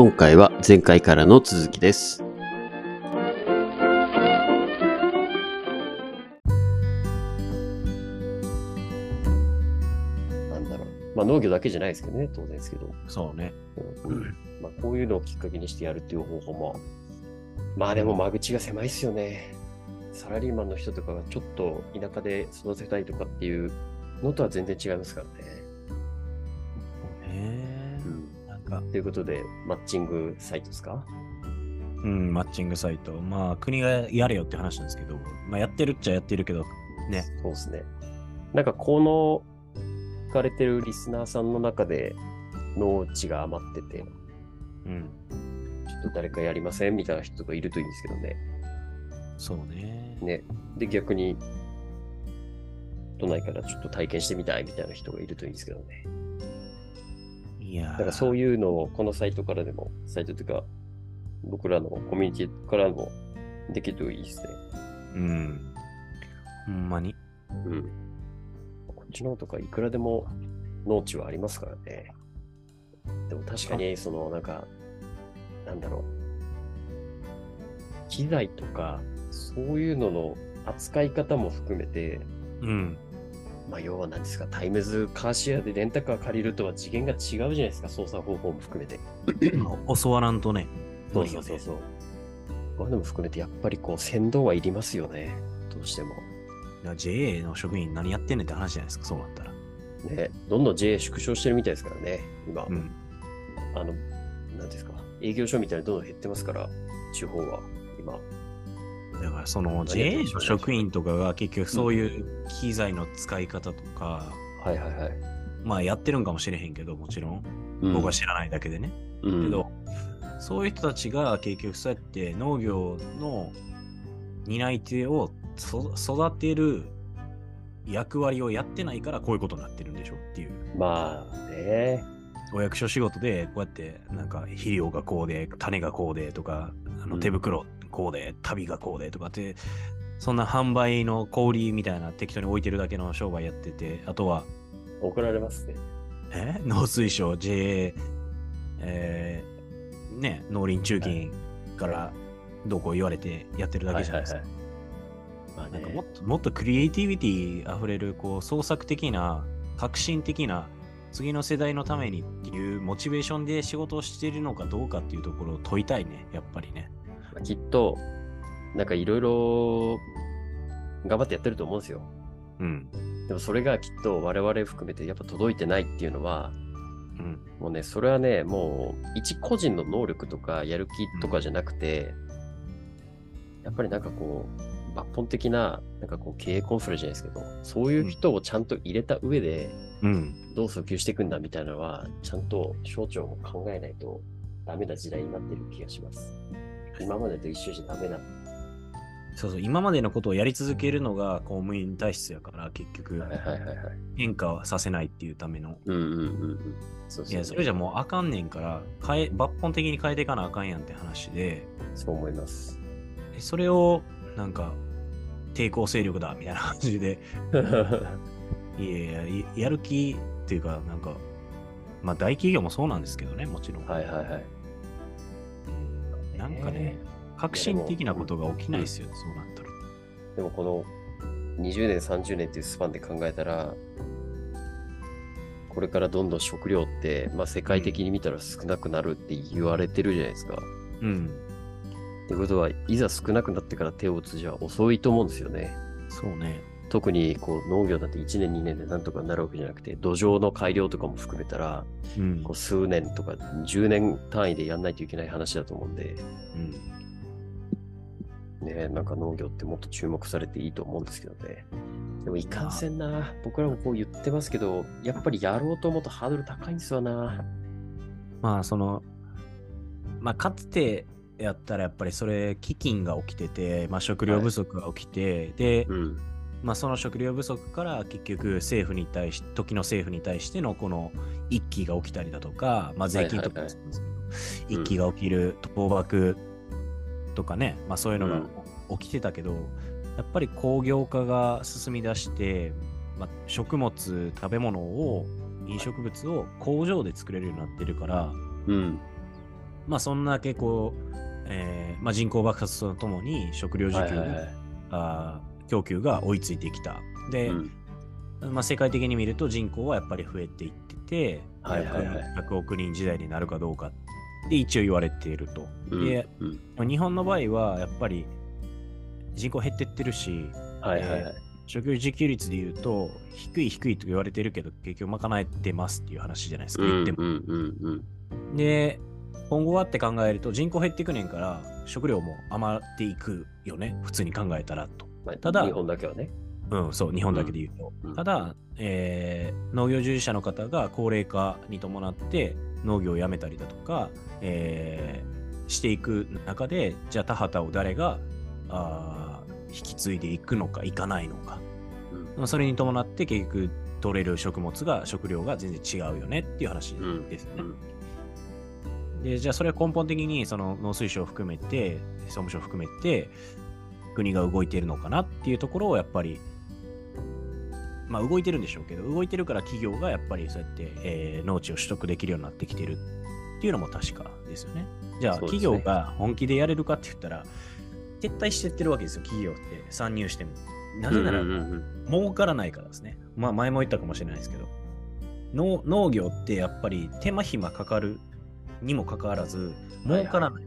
今回は前回からの続きです。なんだろう。まあ農業だけじゃないですけどね、当然ですけど。そうね。うんまあ、こういうのをきっかけにしてやるっていう方法も、まあでも間口が狭いですよね。サラリーマンの人とかがちょっと田舎で育てたいとかっていうのとは全然違いますからね。ということで、マッチングサイトですか？うん、マッチングサイト。まあ、国がやれよって話なんですけど、まあ、やってるっちゃやってるけど、ね。そうですね。なんかこの聞かれてるリスナーさんの中で農地が余ってて、うん。ちょっと誰かやりませんみたいな人がいるといいんですけどね。そうね。ね。で、逆に、都内からちょっと体験してみたいみたいな人がいるといいんですけどね。だからそういう。のをこのサイトからでも、サイトというか、僕らのコミュニティからもできるといいですね。うん。ほんまに。うん。こっちの方とかいくらでも農地はありますからね。でも確かに、そのなんか、なんだろう。機材とか、そういうのの扱い方も含めて、うん。まあ要は何ですか、タイムズカーシェアでレンタカー借りるとは次元が違うじゃないですか、操作方法も含めて。教わらんとね。そうそうそうそう。こういうのも含めて、やっぱりこう、先導はいりますよね。どうしても。JA の職員何やってんねんって話じゃないですか、そうなったら。ね、どんどん JA 縮小してるみたいですからね、今。うん。あの、なんですか、営業所みたいなのどんどん減ってますから、地方は、今。だからその JA の職員とかが結局そういう機材の使い方とか、はいはいはい。まあやってるんかもしれへんけど、もちろん。うん僕は知らないだけでね。うんけど、そういう人たちが結局そうやって農業の担い手をそ育てる役割をやってないからこういうことになってるんでしょっていう。まあね。お役所仕事でこうやってなんか肥料がこうで、種がこうでとか、あうんの手袋こうで、旅がこうでとかって、そんな販売の小売りみたいな適当に置いてるだけの商売やってて、あとは、怒られますね。え？農水省 JA、えーね、農林中金からどうこう言われてやってるだけじゃないですか。なんかもっ。ともっとクリエイティビティ溢れるこう創作的な革新的な次の世代のためにっていうモチベーションで仕事をしているのかどうかっていうところを問いたいねやっぱりね。まあきっと、なんかいろいろ頑張ってやってると思うんですよ。うん。でもそれがきっと我々含めてやっぱ届いてないっていうのは、うん。もうね、それはね、もう一個人の能力とかやる気とかじゃなくて、やっぱりなんかこう、抜本的な、なんかこう経営コンフレじゃないですけど、そういう人をちゃんと入れた上で、うんどう訴求していくんだみたいなのは、ちゃんと省庁も考えないとダメな時代になってる気がします。今までと一緒じゃダメな。そうそう今までのことをやり続けるのが公務員体質やから結局。変化はさせないっていうためのうんうんうんうん。そうそういやそれじゃもうあかんねんから変え抜本的に変えていかなあかんやんって話でそう思います。でそれをなんか抵抗勢力だみたいな感じで。いやいやいやる気っていうかなんかまあ大企業もそうなんですけどねもちろん、はいはいはい。なんかね革新的なことが起きないですよ、そうなったら。でもこの20年、30年っていうスパンで考えたら、これからどんどん食料って、まあ、世界的に見たら少なくなるって言われてるじゃないですか。うんってことは、いざ少なくなってから手を打つじゃ遅いと思うんですよね。そうね特にこう農業だって1年、2年でなんとかなるわけじゃなくて、土壌の改良とかも含めたら、うんこう数年とか10年単位でやんないといけない話だと思うんで、うんね、なんか農業ってもっと注目されていいと思うんですけどね。でもいかんせんな。僕らもこう言ってますけど、やっぱりやろうと思うとハードル高いんですよな。まあそのまあかつてやったらやっぱりそれ飢饉が起きてて、まあ、食料不足が起きて、で、うん。まあ、その食料不足から結局政府に対し時の政府に対してのこの一揆が起きたりだとか、まあ、税金とかもそうですけど、一揆が起きる倒幕とかね、まあ、そういうのが起きてたけど、やっぱり工業化が進み出して、まあ、食物食べ物を飲食物を工場で作れるようになってるからうん。まあそんな結構、えーまあ、人口爆発とともに食料需給が、はいはいはい。あー供給が追いついてきた。で、うんまあ、世界的に見ると人口はやっぱり増えていってて、はいはいはい100億人時代になるかどうかって一応言われていると。うんで、うんまあ日本の場合はやっぱり人口減ってってるし、はいはいはい。食料自給率で言うと低い低いと言われてるけど結局賄えてますっていう話じゃないですか、言っても。うんうんうんで、今後はって考えると人口減っていくねんから食料も余っていくよね、普通に考えたらと。まあただ日本だけはね。うん、そう、日本だけで言うと。うんただ、えー農業従事者の方が高齢化に伴って農業をやめたりだとか、えーしていく中で、じゃあ田畑を誰があー引き継いでいくのか、いかないのか。まあそれに伴って結局取れる食物が、食料が全然違うよねっていう話うんですよね。うんで、じゃあそれは根本的にその農水省を含めて、総務省を含めて、国が動いているのかなっていうところをやっぱり、まあ動いてるんでしょうけど、動いてるから企業がやっぱりそうやって、えー農地を取得できるようになってきてるっていうのも確かですよね。じゃあ企業が本気でやれるかって言ったら、撤退してってるわけですよ、企業って参入しても。なぜなら、うんうんうん儲からないからですね。まあ前も言ったかもしれないですけど、農農業ってやっぱり手間暇かかるにもかかわらず、儲からない。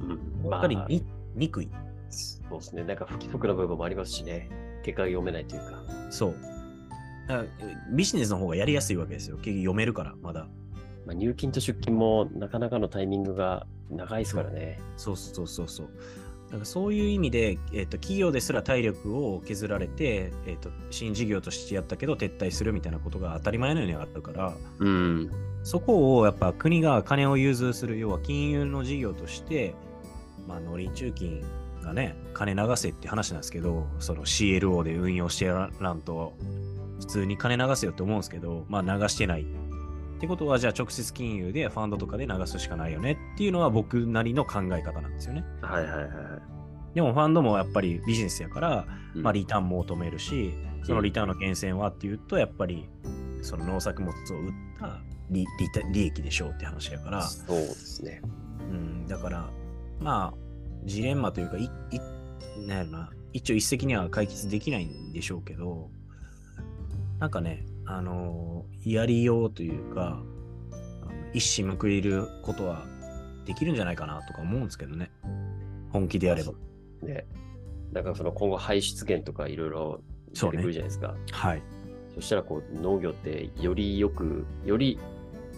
うん儲まあかりに、にくい。そうですね。なんか不規則な部分もありますしね。結果が読めないというか。そう。ビジネスの方がやりやすいわけですよ。結局読めるから、まだ。まあ、入金と出金もなかなかのタイミングが長いですからね。そうそうそうそう。だからそういう意味で、えっと企業ですら体力を削られて、えっと新事業としてやったけど撤退するみたいなことが当たり前のようにあったから、うん。そこをやっぱ国が金を融通する、要は金融の事業として、まあ、農林中金がね、金流せって話なんですけど、その CLO で運用してやらんと、普通に金流せよって思うんですけど、まあ流してない。ってことは、じゃあ直接金融でファンドとかで流すしかないよねっていうのは僕なりの考え方なんですよね。はいはいはいはい。でもファンドもやっぱりビジネスやから、うんまあリターンも求めるし、そのリターンの源泉はっていうと、やっぱりその農作物を売った利利益でしょうって話やから、そうですね。うん、だから、まあ、ジレンマというか、い、い、なんやろな、一応一石には解決できないんでしょうけど、なんかね、あのーやりようというか、一矢報いることはできるんじゃないかなとか思うんですけどね。本気でやれば。ね。だからその今後排出源とかいろいろ出てくるじゃないですか。はい。そしたらこう農業ってよりよく、より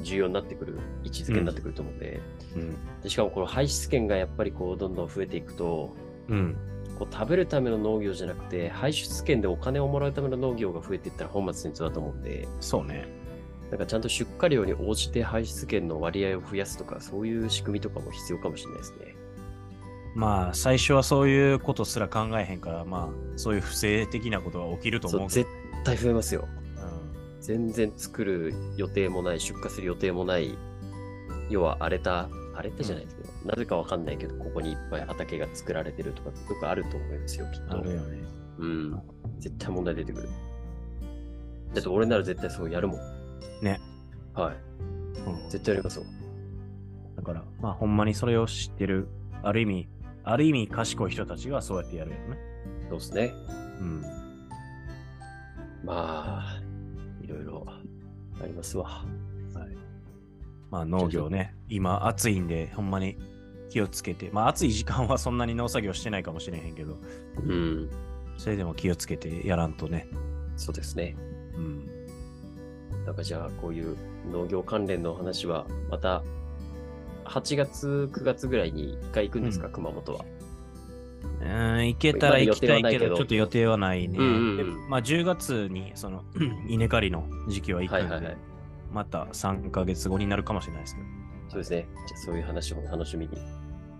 重要になってくる、位置づけになってくると思うんで、うん。でしかもこの排出源がやっぱりこうどんどん増えていくと、うん。こう食べるための農業じゃなくて、排出権でお金をもらうための農業が増えていったら本末転倒だと思うんで、そうね。なんかちゃんと出荷量に応じて排出権の割合を増やすとか、そういう仕組みとかも必要かもしれないですね。まあ、最初はそういうことすら考えへんから、まあ、そういう不正的なことが起きると思う。絶対増えますよ。うん全然作る予定もない、出荷する予定もない、要は荒れた、荒れたじゃないですけど、なぜかわかんないけど、ここにいっぱい畑が作られてるとか、よくあると思うんですよ、きっと。あるよね。うん。絶対問題出てくる。だって俺なら絶対そうやるもん。ね。はい。うん絶対やりますよ。だから、まあ、ほんまにそれを知ってる、ある意味、ある意味賢い人たちがそうやってやるよね。そうですね。うん。まあ、いろいろありますわ。はい。まあ、農業ね、今暑いんで、ほんまに気をつけて、まあ、暑い時間はそんなに農作業してないかもしれへんけど、うん。それでも気をつけてやらんとね。そうですね。うん。なんかじゃあ、こういう農業関連の話は、また、8月、9月ぐらいに一回行くんですか、うん熊本は。うん、行けたら行きたいけど、ちょっと予定はないね。うんうんうんでまあ、10月に、その、稲刈りの時期は行くんで、はいはいはい。また3ヶ月後になるかもしれないですけど。そうですね。じゃあ、そういう話も楽しみに、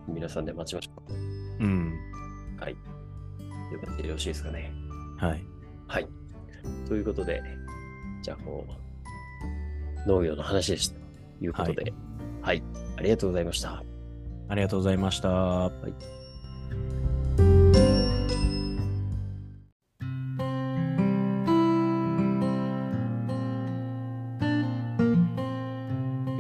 皆さんで待ちましょうん。う。はい。よかったよろしいですかね。はい。はい。ということで、じゃあこう、農業の話でした。ということで、はい、ありがとうございました。ありがとうございました。